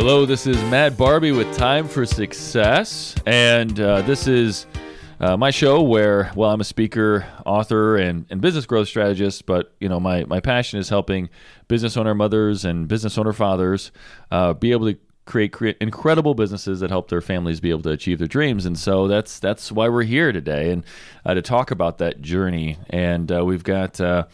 Hello, this is Matt Barbie with Time for Success, and uh, this is uh, my show where, well, I'm a speaker, author, and, and business growth strategist, but you know, my my passion is helping business owner mothers and business owner fathers uh, be able to create, create incredible businesses that help their families be able to achieve their dreams. And so that's that's why we're here today, and uh, to talk about that journey. And uh, we've got. uh,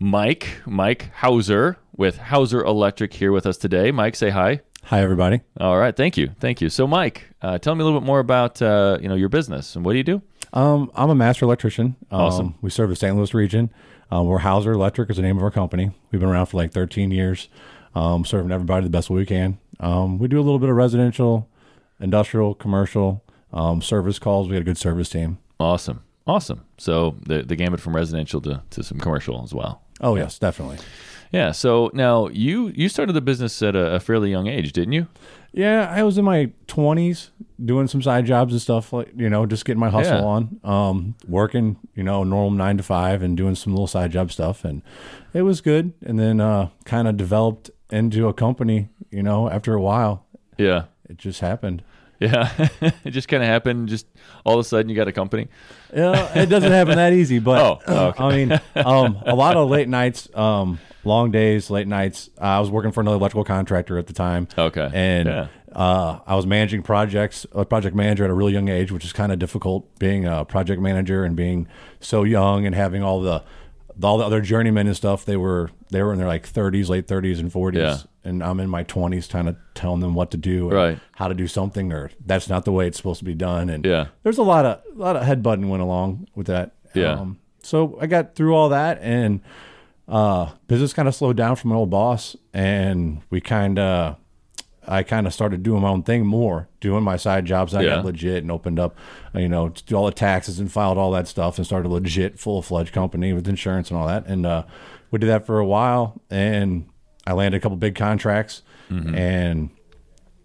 Mike, Mike Hauser with Hauser Electric here with us today. Mike, say hi. Hi, everybody. All right, thank you, thank you. So, Mike, uh, tell me a little bit more about uh, you know your business and what do you do? Um, I'm a master electrician. Um, Awesome. We serve the St. Louis region. Um, we're Hauser Electric is the name of our company. We've been around for like 13 years, um, serving everybody the best way we can. Um, we do a little bit of residential, industrial, commercial um, service calls. We got a good service team. Awesome, awesome. So the the gamut from residential to, to some commercial as well. Oh yes, definitely. Yeah. So now you you started the business at a, a fairly young age, didn't you? Yeah, I was in my 20s doing some side jobs and stuff like you know, just getting my hustle Yeah. on, um, working you know normal nine to five and doing some little side job stuff, and it was good. And then uh, kind of developed into a company. You know, after a while, Yeah. it just happened. Yeah. it just kind of happened. Just all of a sudden, you got a company. Yeah, it doesn't happen that easy, but Oh, okay. I mean, um, a lot of late nights, um, long days, late nights. I was working for another electrical contractor at the time. Okay. and Yeah. uh, I was managing projects, a project manager at a really young age, which is kind of difficult being a project manager and being so young and having all the all the other journeymen and stuff. They were they were in their like 30s, late 30s and 40s, Yeah. and I'm in my 20s, kind of telling them what to do, and Right. How to do something, or that's not the way it's supposed to be done, and Yeah. there's a lot of a lot of headbutting went along with that. Yeah. Um, so I got through all that, and uh, business kind of slowed down from my old boss, and we kind of, I kind of started doing my own thing more, doing my side jobs. I Yeah. got legit and opened up, you know, to do all the taxes and filed all that stuff, and started a legit full fledged company with insurance and all that. And uh, we did that for a while, and I landed a couple big contracts, and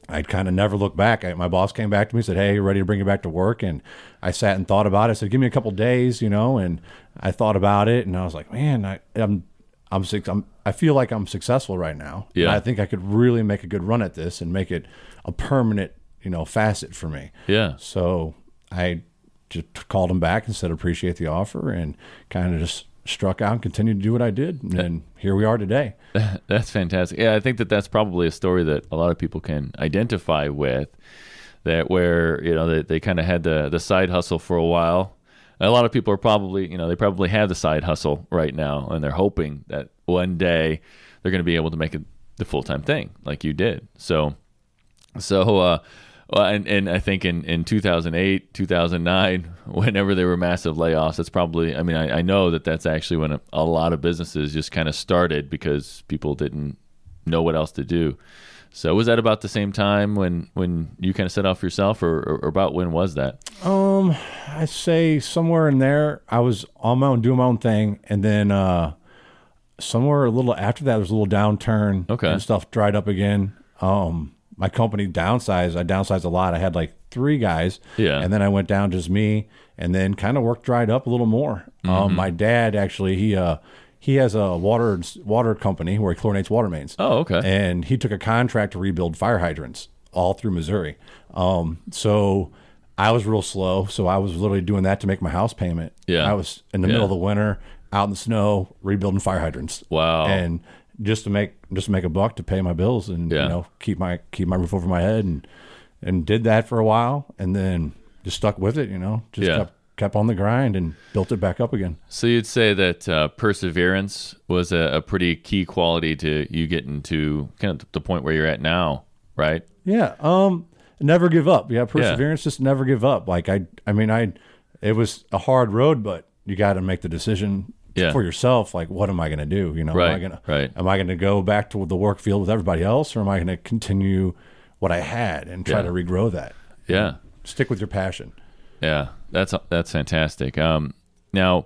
I'd kind of never looked back. I, my boss came back to me and said, "Hey, you ready to bring you back to work?" And I sat and thought about it. I said, "Give me a couple days, you know." And I thought about it, and I was like, "Man, I, I'm, I'm, I'm, I feel like I'm successful right now. Yeah. I think I could really make a good run at this and make it a permanent, you know, facet for me." Yeah. So I just called him back and said, "Appreciate the offer," and kind of just struck out and continued to do what I did, and here we are today. That's fantastic. Yeah, I think that that's probably a story that a lot of people can identify with. That where you know they, they kind of had the the side hustle for a while. A lot of people are probably you know they probably have the side hustle right now, and they're hoping that one day they're going to be able to make it the full time thing like you did. So so, uh, and, and I think in, in 2008, 2009, whenever there were massive layoffs, that's probably, I mean, I, I know that that's actually when a, a lot of businesses just kind of started because people didn't know what else to do. So was that about the same time when, when you kind of set off yourself or, or, or about when was that? Um, I say somewhere in there, I was on my own, doing my own thing, and then uh, somewhere a little after that, there was a little downturn. Okay. and stuff dried up again. Um, my company downsized. I downsized a lot. I had like three guys. Yeah. and then I went down just me, and then kind of work dried up a little more. Mm-hmm. Um, my dad actually he uh he has a water water company where he chlorinates water mains. Oh, okay. And he took a contract to rebuild fire hydrants all through Missouri. Um, so I was real slow. So I was literally doing that to make my house payment. Yeah. I was in the Yeah. middle of the winter, out in the snow, rebuilding fire hydrants. Wow. And just to make just to make a buck to pay my bills and Yeah. you know keep my keep my roof over my head and and did that for a while and then just stuck with it. You know, just Yeah. kept kept on the grind and built it back up again. So you'd say that uh, perseverance was a, a pretty key quality to you getting to kind of the point where you're at now, right? Yeah. Um. Never give up. Yeah. Perseverance. Just never give up. Like I. I mean, I. It was a hard road, but you got to make the decision Yeah. for yourself. Like, what am I going to do? You know, am I Right, gonna right. am I going to go back to the work field with everybody else, or am I going to continue what I had and try Yeah. to regrow that? Yeah. Stick with your passion. Yeah, that's that's fantastic. Um, now,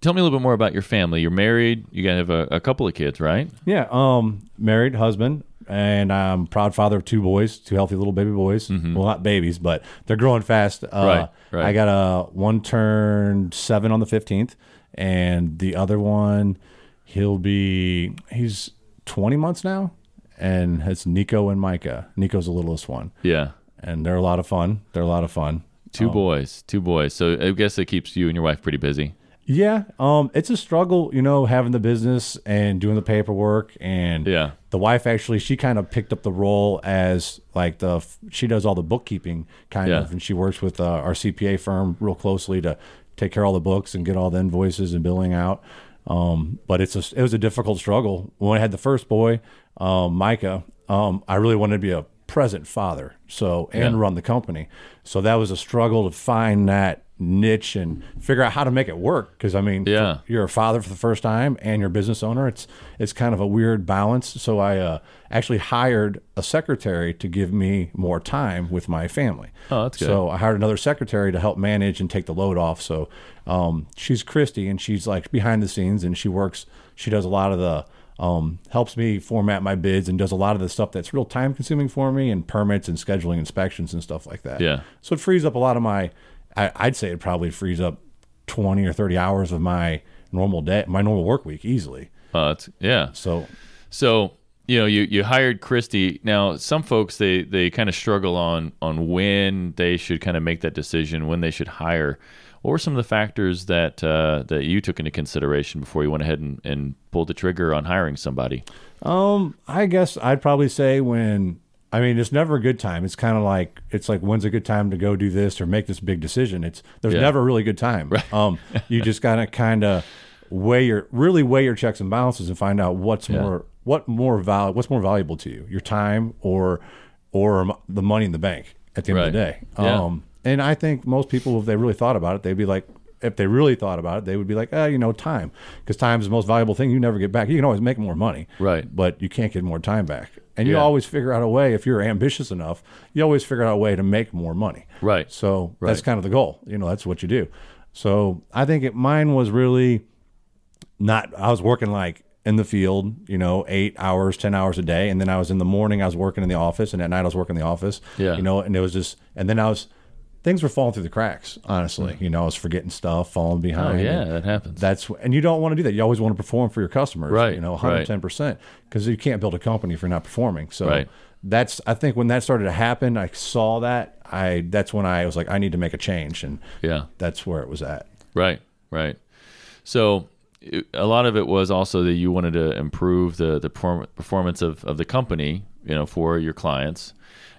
tell me a little bit more about your family. You're married. You got to have a, a couple of kids, right? Yeah. Um. Married, husband, and I'm proud father of two boys, two healthy little baby boys. Well, not babies, but they're growing fast. Uh, Mm-hmm. Right, right. I got a one turned seven on the 15th, and the other one, he'll be he's 20 months now, and it's Nico and Micah. Nico's the littlest one, Yeah. and they're a lot of fun. They're a lot of fun. Two boys, two boys. So I guess it keeps you and your wife pretty busy. Yeah, um, it's a struggle, you know, having the business and doing the paperwork, and Yeah. the wife actually she kind of picked up the role as like the she does all the bookkeeping kind Yeah. of, and she works with uh, our CPA firm real closely to take care of all the books and get all the invoices and billing out. Um, but it's a it was a difficult struggle when I had the first boy, um, Micah. Um, I really wanted to be a present father, so and Yeah. run the company. So that was a struggle to find that niche and figure out how to make it work. Because I mean, Yeah. you're a father for the first time and you're a business owner. It's it's kind of a weird balance. So I uh, actually hired a secretary to give me more time with my family. Oh, that's good. So I hired another secretary to help manage and take the load off. So um, she's Christy and she's like behind the scenes and she works. She does a lot of the um, helps me format my bids and does a lot of the stuff that's real time consuming for me and permits and scheduling inspections and stuff like that. Yeah. So it frees up a lot of my. I, I'd say it probably frees up twenty or thirty hours of my normal day, my normal work week easily. Uh, yeah. So So you know, you, you hired Christy. Now, some folks they they kind of struggle on on when they should kind of make that decision, when they should hire. What were some of the factors that uh, that you took into consideration before you went ahead and, and pulled the trigger on hiring somebody? Um, I guess I'd probably say when I mean it's never a good time. It's kind of like it's like when's a good time to go do this or make this big decision. It's there's Yeah. never a really good time. Um, you just gotta kind of weigh your really weigh your checks and balances and find out what's more what more val what's more valuable to you, your time or or the money in the bank at the end of the day. Yeah. Um, and I think most people, if they really thought about it, they'd be like. If they really thought about it, they would be like, "Ah, you know, time, because time is the most valuable thing you never get back. You can always make more money, Right. but you can't get more time back. And you Yeah. always figure out a way, if you're ambitious enough, you always figure out a way to make more money. Right. So that's kind of the goal. You know, that's what you do. So I think it, mine was really not, I was working like in the field, you know, eight hours, 10 hours a day. And then I was in the morning, I was working in the office. And at night, I was working in the office. Yeah. You know, and it was just, and then I was, things were falling through the cracks, honestly. Hmm. You know, I was forgetting stuff, falling. Oh behind. yeah, that happens. that's and you don't want to do that. You always want to perform for your customers, Right, You know, 110 percent because you can't build a company if you're not performing. So Right. that's I think when that started to happen, I saw that I that's when I was like I need to make a change, and yeah. that's where it was at. Right, right. So a lot of it was also that you wanted to improve the the perform- performance of, of the company, you know, for your clients,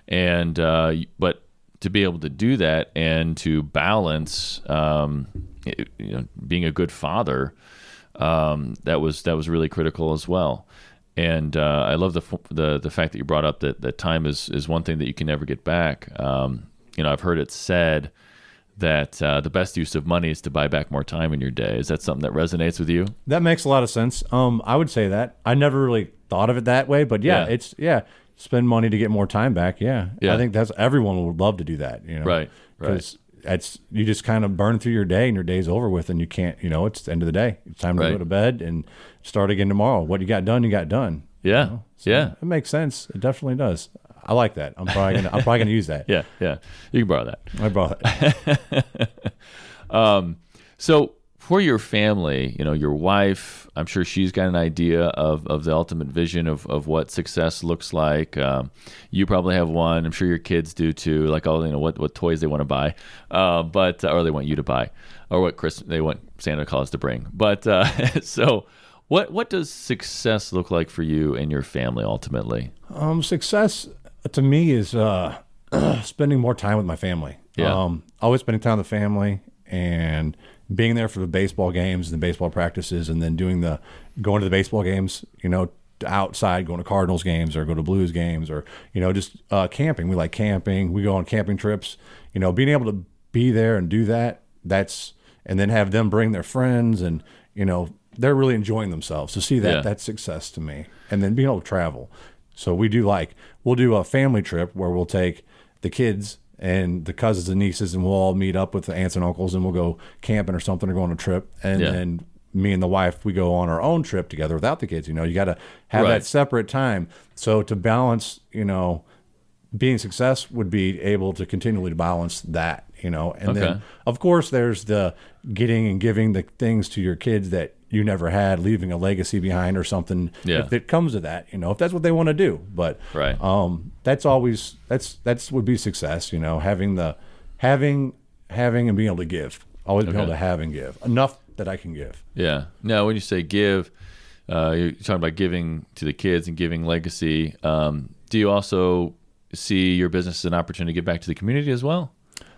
and uh, but to be able to do that and to balance, um, it- you know, being a good father, um, that was that was really critical as well. And uh, I love the, the the fact that you brought up that, that time is, is one thing that you can never get back. Um, you know, I've heard it said that uh, the best use of money is to buy back more time in your day. Is that something that resonates with you? That makes a lot of sense. Um, I would say that I never really thought of it that way, but yeah, Yeah. it's yeah, spend money to get more time back. Yeah, Yeah. I think that's everyone would love to do that. You know, Right, right. Because it's you just kind of burn through your day and your day's over with, and you can't. You know, it's the end of the day. It's time to Right. go to bed and start again tomorrow. What you got done, you got done. Yeah, So yeah, it makes sense. It definitely does. I like that. I'm probably gonna. I'm probably gonna use that. yeah, yeah. You can borrow that. I brought it. So for your family, you know, your wife, I'm sure she's got an idea of, of the ultimate vision of, of what success looks like. Um, you probably have one. I'm sure your kids do too. Like all you know, what, what toys they want to buy, uh, but or they want you to buy, or what Chris they want Santa Claus to bring. But uh, so, what what does success look like for you and your family ultimately? Um, success to me is uh, spending more time with my family. Yeah. Um, always spending time with the family and being there for the baseball games and the baseball practices, and then doing the going to the baseball games. You know, outside going to Cardinals games or go to Blues games or you know just uh, camping. We like camping. We go on camping trips. You know, being able to be there and do that. That's and then have them bring their friends and you know they're really enjoying themselves to see that Yeah. that's success to me and then being able to travel so we do like we'll do a family trip where we'll take the kids and the cousins and nieces and we'll all meet up with the aunts and uncles and we'll go camping or something or go on a trip and Yeah. then me and the wife we go on our own trip together without the kids you know you got to have Right. that separate time so to balance you know being success would be able to continually balance that, you know. And Okay. then of course there's the getting and giving the things to your kids that you never had, leaving a legacy behind or something. Yeah. If it comes to that, you know, if that's what they want to do, but Right. um, that's always that's that's would be success. You know, having the having having and being able to give, always being able to have and give enough that I can give. Yeah. Now, when you say give, uh, you're talking about giving to the kids and giving legacy. Um, do you also see your business as an opportunity to give back to the community as well?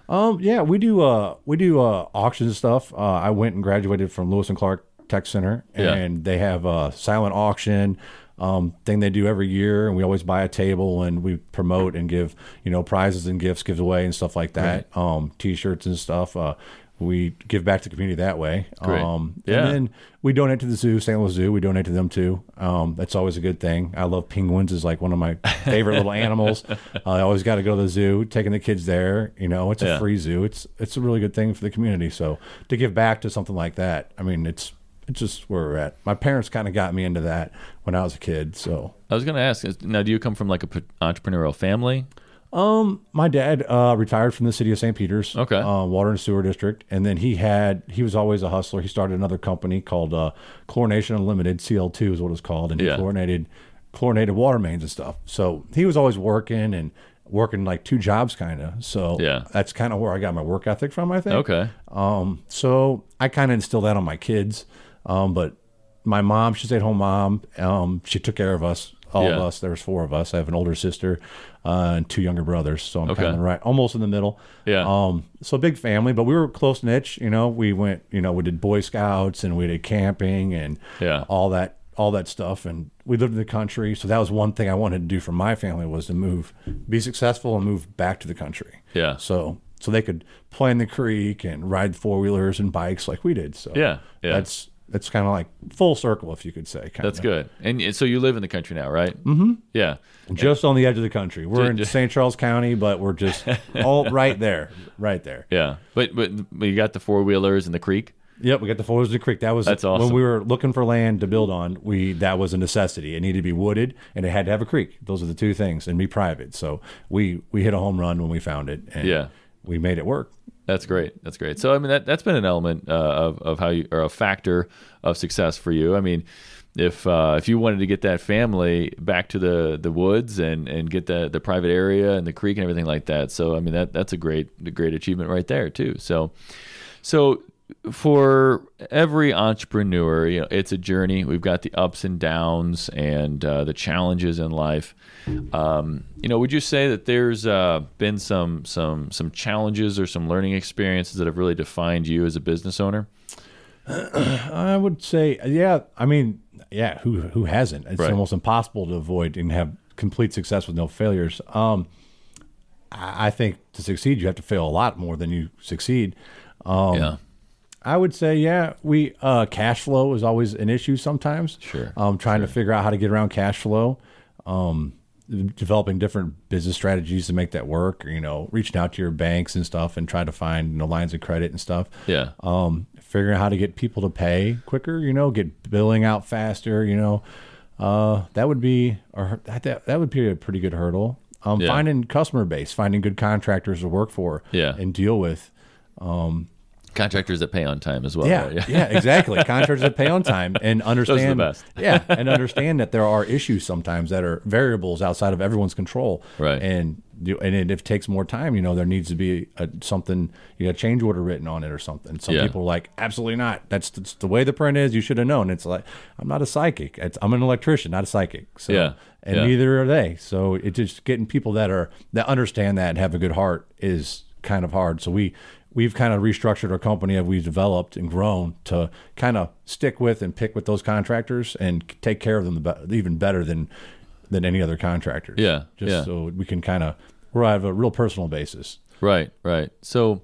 Um, yeah, we do uh we do uh auction stuff. Uh, I went and graduated from Lewis and Clark Tech Center, Yeah. and they have a silent auction um thing they do every year, and we always buy a table and we promote and give you know prizes and gifts gives away and stuff like that. Um, t-shirts and stuff. Uh, we give back to the community that way. Great. Um, Yeah. and then we donate to the zoo, St. Louis Zoo. We donate to them too. Um, that's always a good thing. I love penguins; is like one of my favorite little animals. Uh, I always got to go to the zoo, taking the kids there. You know, it's a Yeah. free zoo. It's it's a really good thing for the community. So to give back to something like that, I mean, it's it's just where we're at. My parents kind of got me into that when I was a kid. So I was going to ask. Now, do you come from like a p- entrepreneurial family? Um, my dad uh, retired from the city of St. Peters, Okay. uh, water and sewer district, and then he had he was always a hustler. He started another company called uh, Chlorination Unlimited (CL2) is what it's called, and he Yeah. chlorinated chlorinated water mains and stuff. So he was always working and working like two jobs, kind of. So Yeah. that's kind of where I got my work ethic from. I think. Okay. Um, so I kind of instilled that on my kids. Um, but my mom, she's at home mom. Um, she took care of us, all of us. There was four of us. I have an older sister uh, and two younger brothers. So I'm Okay. kind of right, almost in the middle. Yeah. Um, so big family, but we were close knit. You know, we went, you know, we did Boy Scouts and we did camping and Yeah. all that, all that stuff. And we lived in the country. So that was one thing I wanted to do for my family was to move, be successful and move back to the country. Yeah. So so they could play in the creek and ride four wheelers and bikes like we did. So Yeah. Yeah. that's that's kind of like full circle, if you could say. Kinda. That's good. And and so you live in the country now, right? Mm-hmm. Yeah. Just on the edge of the country. We're in St. Charles County, but we're just all right there, right there. Yeah. But but, you got the four wheelers and the creek. Yep, we got the four wheelers and the Creek. That was That's awesome. when we were looking for land to build on. We that was a necessity. It needed to be wooded, and it had to have a creek. Those are the two things, and be private. So we we hit a home run when we found it, and Yeah. We made it work. That's great. That's great. So I mean that that's been an element uh, of of how you or a factor of success for you. I mean, if uh, if you wanted to get that family back to the the woods and and get the the private area and the creek and everything like that. So I mean that that's a great a great achievement right there too. So so for every entrepreneur, you know, it's a journey. We've got the ups and downs and uh, the challenges in life. Um, you know, would you say that there's uh, been some some some challenges or some learning experiences that have really defined you as a business owner? I would say, yeah. I mean, yeah. Who who hasn't? It's Right. almost impossible to avoid and have complete success with no failures. Um, I think to succeed, you have to fail a lot more than you succeed. Um, yeah, I would say, yeah, we uh, cash flow is always an issue sometimes. Sure, Um, trying to figure out how to get around cash flow, um, developing different business strategies to make that work. You know, reaching out to your banks and stuff and trying to find you know lines of credit and stuff. yeah, Um, figuring out how to get people to pay quicker. You know, get billing out faster. You know, uh, that would be or that that, that would be a pretty good hurdle. Um, Yeah. finding customer base, finding good contractors to work for, Yeah. and deal with. Contractors that pay on time as well. Yeah, right? yeah, exactly. Contractors that pay on time and understand. best. yeah, and understand that there are issues sometimes that are variables outside of everyone's control. Right. And and if it takes more time, you know, there needs to be a, something, you know, a change order written on it or something. Some Yeah. people are like, absolutely not. That's, that's the way the print is. You should have known. It's like I'm not a psychic. It's, I'm an electrician, not a psychic. So, Yeah, And yeah. neither are they. So it's just getting people that are that understand that and have a good heart is kind of hard. So we we've kind of restructured our company as we've developed and grown to kind of stick with and pick with those contractors and take care of them the be- even better than than any other contractors. Yeah, just yeah. so we can kind of we're at a real personal basis. Right, right. So,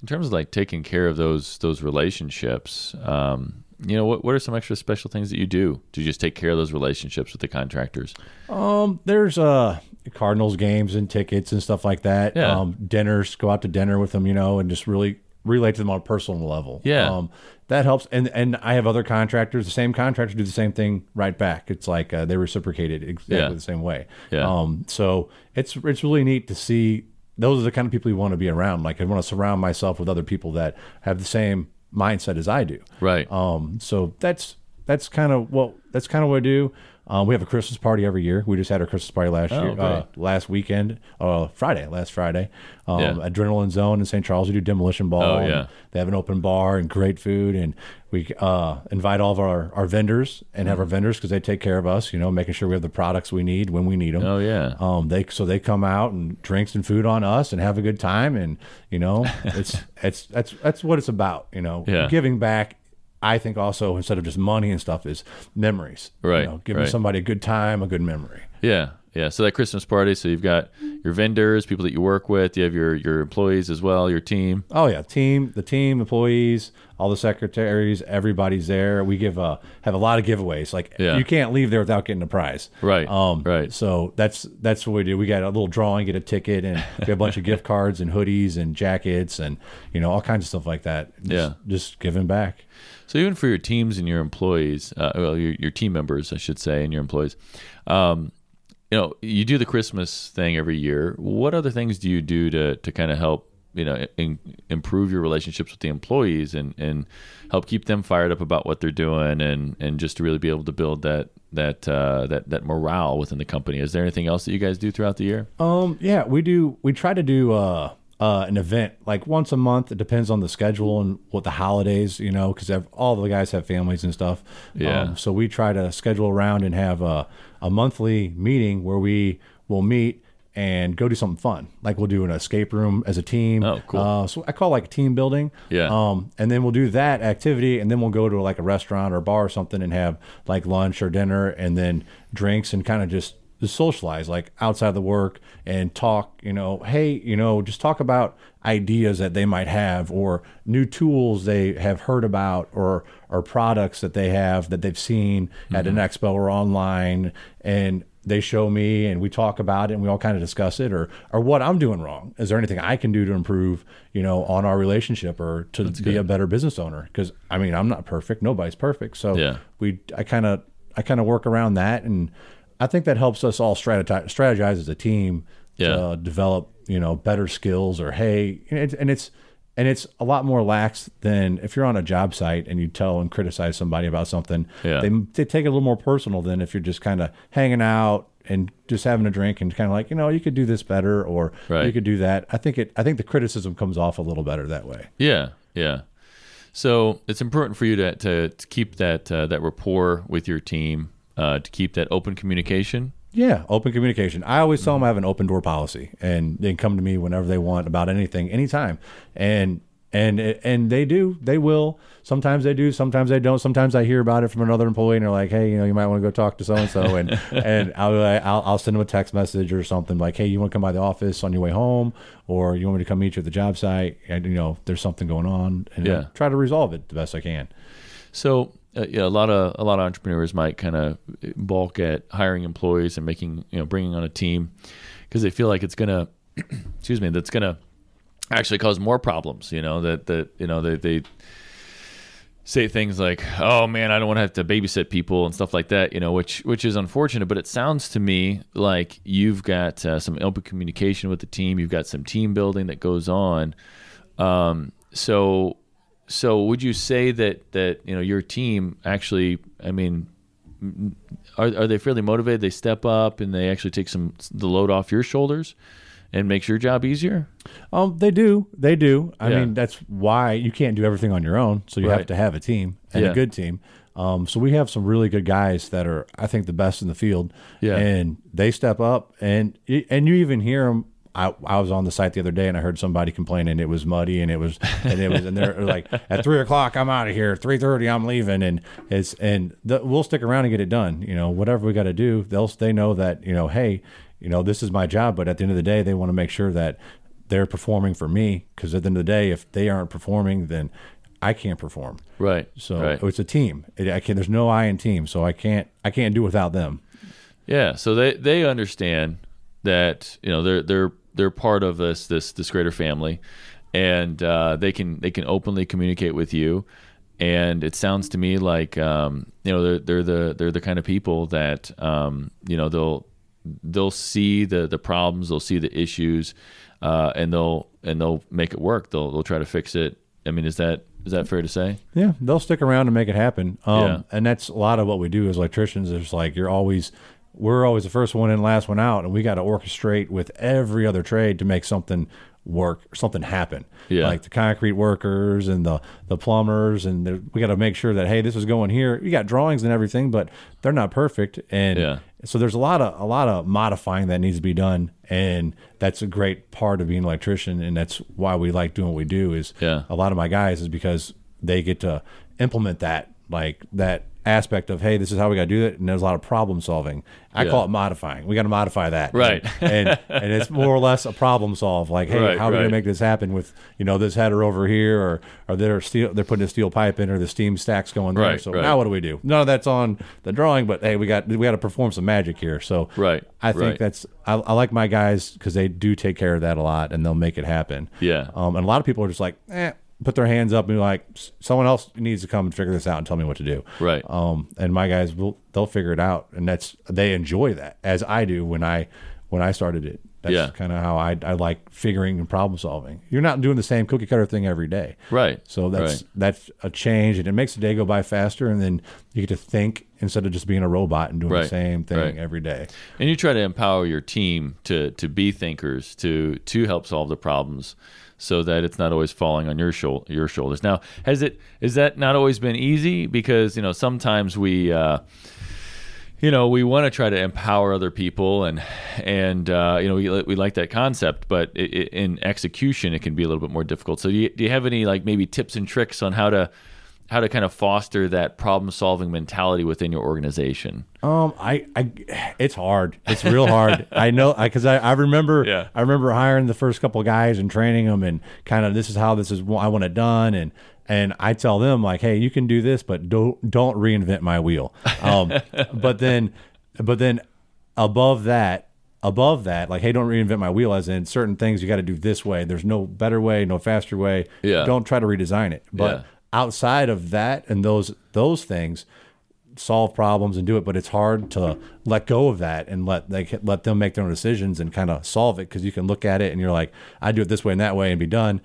in terms of like taking care of those those relationships, um, you know, what what are some extra special things that you do to just take care of those relationships with the contractors? Um, there's uh Cardinals games and tickets and stuff like that. Yeah. Um, dinners, go out to dinner with them, you know, and just really relate to them on a personal level. Yeah. Um, that helps. And and I have other contractors. The same contractor do the same thing right back. It's like uh, they reciprocated exactly Yeah. the same way. Yeah. Um, so it's it's really neat to see. Those are the kind of people you want to be around. Like I want to surround myself with other people that have the same mindset as I do. Right. Um, so that's that's kind of what that's kind of what I do. Um, we have a Christmas party every year. We just had our Christmas party last Oh, year, uh, last weekend, uh, Friday, last Friday. Um, Yeah. Adrenaline Zone in St. Charles. We do demolition ball. Oh, yeah. They have an open bar and great food, and we uh, invite all of our, our vendors and Mm-hmm. have our vendors because they take care of us. You know, making sure we have the products we need when we need them. Oh yeah. Um, they so they come out and drinks and food on us and have a good time, and you know, it's it's that's that's what it's about. You know, Yeah. giving back. I think also instead of just money and stuff is memories. You Right, know, giving right. somebody a good time, a good memory. Yeah, yeah. So that Christmas party. So you've got your vendors, people that you work with. You have your your employees as well, your team. Oh yeah, team, the team, employees, all the secretaries, everybody's there. We give a have a lot of giveaways. Like Yeah. you can't leave there without getting a prize. Right, Um, right. So that's that's what we do. We got a little drawing, get a ticket, and we have a bunch of gift cards and hoodies and jackets and you know all kinds of stuff like that. Just, Yeah. just giving back. So even for your teams and your employees, uh, well, your, your team members, I should say, and your employees, um, you know, you do the Christmas thing every year. What other things do you do to to kind of help you know in, improve your relationships with the employees and and help keep them fired up about what they're doing and and just to really be able to build that that uh, that that morale within the company? Is there anything else that you guys do throughout the year? Um, yeah, we do. We try to do uh, uh, an event like once a month. It depends on the schedule and what the holidays, you know, because all the guys have families and stuff. Yeah. Um, so we try to schedule around and have a, a monthly meeting where we will meet and go do something fun. Like we'll do an escape room as a team. Oh, cool. Uh, so I call it like team building. Yeah. Um, and then we'll do that activity, and then we'll go to like a restaurant or bar or something and have like lunch or dinner, and then drinks and kind of just just socialize like outside of the work and talk. You know, hey, you know, just talk about ideas that they might have or new tools they have heard about or or products that they have that they've seen at an mm-hmm. expo or online and they show me and we talk about it and we all kind of discuss it or or what I'm doing wrong. Is there anything I can do to improve, you know, on our relationship or to be a better business owner? Because I mean, I'm not perfect. Nobody's perfect. So Yeah. we I kind of I kind of work around that and I think that helps us all strategize strategize as a team Yeah. to develop, you know, better skills or hey, and it's, and it's and it's a lot more lax than if you're on a job site and you tell and criticize somebody about something. Yeah. They they take it a little more personal than if you're just kind of hanging out and just having a drink and kind of like you know you could do this better or Right. you could do that. I think it. I think the criticism comes off a little better that way. Yeah, yeah. So it's important for you to to, to keep that uh, that rapport with your team, uh, to keep that open communication. Yeah, open communication. I always tell them I have an open door policy, and they can come to me whenever they want about anything, anytime. And and and they do, they will. Sometimes they do, sometimes they don't. Sometimes I hear about it from another employee, and they're like, "Hey, you know, you might want to go talk to so and so," and and I'll, I'll I'll send them a text message or something like, "Hey, you want to come by the office on your way home, or you want me to come meet you at the job site?" And you know, there's something going on, and Yeah. try to resolve it the best I can. So uh, yeah, a lot of a lot of entrepreneurs might kind of balk at hiring employees and making you know bringing on a team because they feel like it's gonna excuse me that's gonna actually cause more problems. You know that that you know they they say things like, "Oh man, I don't want to have to babysit people" and stuff like that. You know, which which is unfortunate. But it sounds to me like you've got uh, some open communication with the team. You've got some team building that goes on. Um, so so would you say that that you know your team actually? I mean, are are they fairly motivated? They step up and they actually take some the load off your shoulders and makes your job easier. Um, they do, they do. I Yeah. mean, that's why you can't do everything on your own. So you have to have a team and Yeah. a good team. Um, so we have some really good guys that are, I think, the best in the field. Yeah. and they step up, and and you even hear them. I, I was on the site the other day and I heard somebody complaining it was muddy and it was and it was and they're like at three o'clock I'm out of here. Three thirty I'm leaving. And it's and the, we'll stick around and get it done. You know whatever we got to do they'll they know that you know hey you know this is my job but at the end of the day they want to make sure that they're performing for me because at the end of the day if they aren't performing then I can't perform. Right. so right. it's a team. It, I can there's no I in team so I can't I can't do without them. Yeah, so they they understand that you know they're they're they're part of this this this greater family, and uh, they can they can openly communicate with you. And it sounds to me like um, you know they're they're the they're the kind of people that um, you know they'll they'll see the the problems, they'll see the issues, uh, and they'll and they'll make it work. They'll they'll try to fix it. I mean, is that Is that fair to say? Yeah, they'll stick around and make it happen. Um, Yeah. And that's a lot of what we do as electricians. Is like you're always, we're always the first one in, last one out, and we got to orchestrate with every other trade to make something work or something happen. Yeah. Like the concrete workers and the the plumbers, and the, we got to make sure that hey, this is going here. You got drawings and everything, but they're not perfect, and Yeah. so there's a lot of a lot of modifying that needs to be done, and that's a great part of being an electrician, and that's why we like doing what we do. Is Yeah. a lot of my guys is because they get to implement that like that aspect of hey this is how we got to do it and there's a lot of problem solving i Yeah. call it modifying we got to modify that Right. and and it's more or less a problem solve like hey Right, how are we right. gonna make this happen with you know this header over here or or they're steel they're putting a steel pipe in or the steam stacks going there Right, so right. now what do we do none of that's on the drawing but hey we got we got to perform some magic here so Right, i think that's I, I like my guys because they do take care of that a lot and they'll make it happen Yeah. um, and a lot of people are just like, eh, put their hands up and be like, someone else needs to come and figure this out and tell me what to do. Right. Um, and my guys will they'll figure it out, and that's they enjoy that as I do when I when I started it. That's Yeah. kind of how I I like figuring and problem solving. You're not doing the same cookie cutter thing every day. Right. So that's right. that's a change, and it makes the day go by faster, and then you get to think instead of just being a robot and doing Right, the same thing right. every day. And you try to empower your team to to be thinkers, to to help solve the problems, so that it's not always falling on your shoul- your shoulders. Now, has it has that not always been easy? Because you know sometimes we. Uh, you know, we want to try to empower other people, and and uh, you know, we, we like that concept, but i i in execution, it can be a little bit more difficult. So, do you, do you have any like maybe tips and tricks on how to how to kind of foster that problem solving mentality within your organization? Um, I, I, it's hard. It's real hard. I know, because I, I remember, Yeah. I remember hiring the first couple of guys and training them, and kind of this is how this is. what I want it done, and and I tell them like, hey, you can do this, but don't don't reinvent my wheel. Um, but then, but then, above that. Above that, like, hey, don't reinvent my wheel. As in, certain things you got to do this way. There's no better way, no faster way. Yeah. Don't try to redesign it. But Yeah. Outside of that and those those things, solve problems and do it, but it's hard to let go of that and let they let them make their own decisions and kind of solve it because you can look at it and you're like, I do it this way and that way and be done.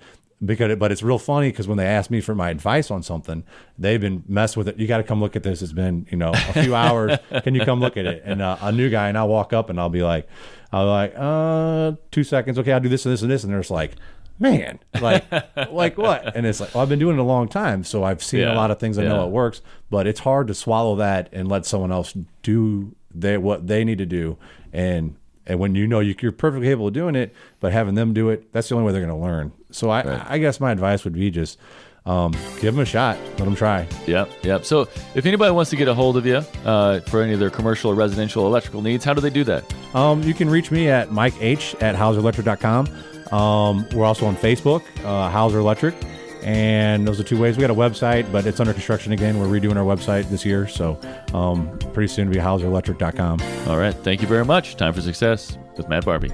Because, it, but it's real funny because when they ask me for my advice on something, they've been messed with it. You got to come look at this. It's been you know a few hours. Can you come look at it? And uh, a new guy, and I'll walk up and I'll be like, I'll be like, uh, two seconds. Okay, I'll do this and this and this, and they're just like, man, like, like what? And it's like, well, I've been doing it a long time, so I've seen Yeah, a lot of things. I know it works, but it's hard to swallow that and let someone else do they what they need to do. And and when you know you, you're perfectly capable of doing it, but having them do it, that's the only way they're going to learn. So I, I guess my advice would be just um, give them a shot, let them try. Yep, yep. So if anybody wants to get a hold of you uh, for any of their commercial or residential electrical needs, how do they do that? Um, you can reach me at Mike H at HauserElectric.com. Um, we're also on Facebook, uh, Hauser Electric. And those are two ways. We got a website, but it's under construction again. We're redoing our website this year. So um, pretty soon to be HauserElectric.com. All right. Thank you very much. Time for success with Matt Barbie.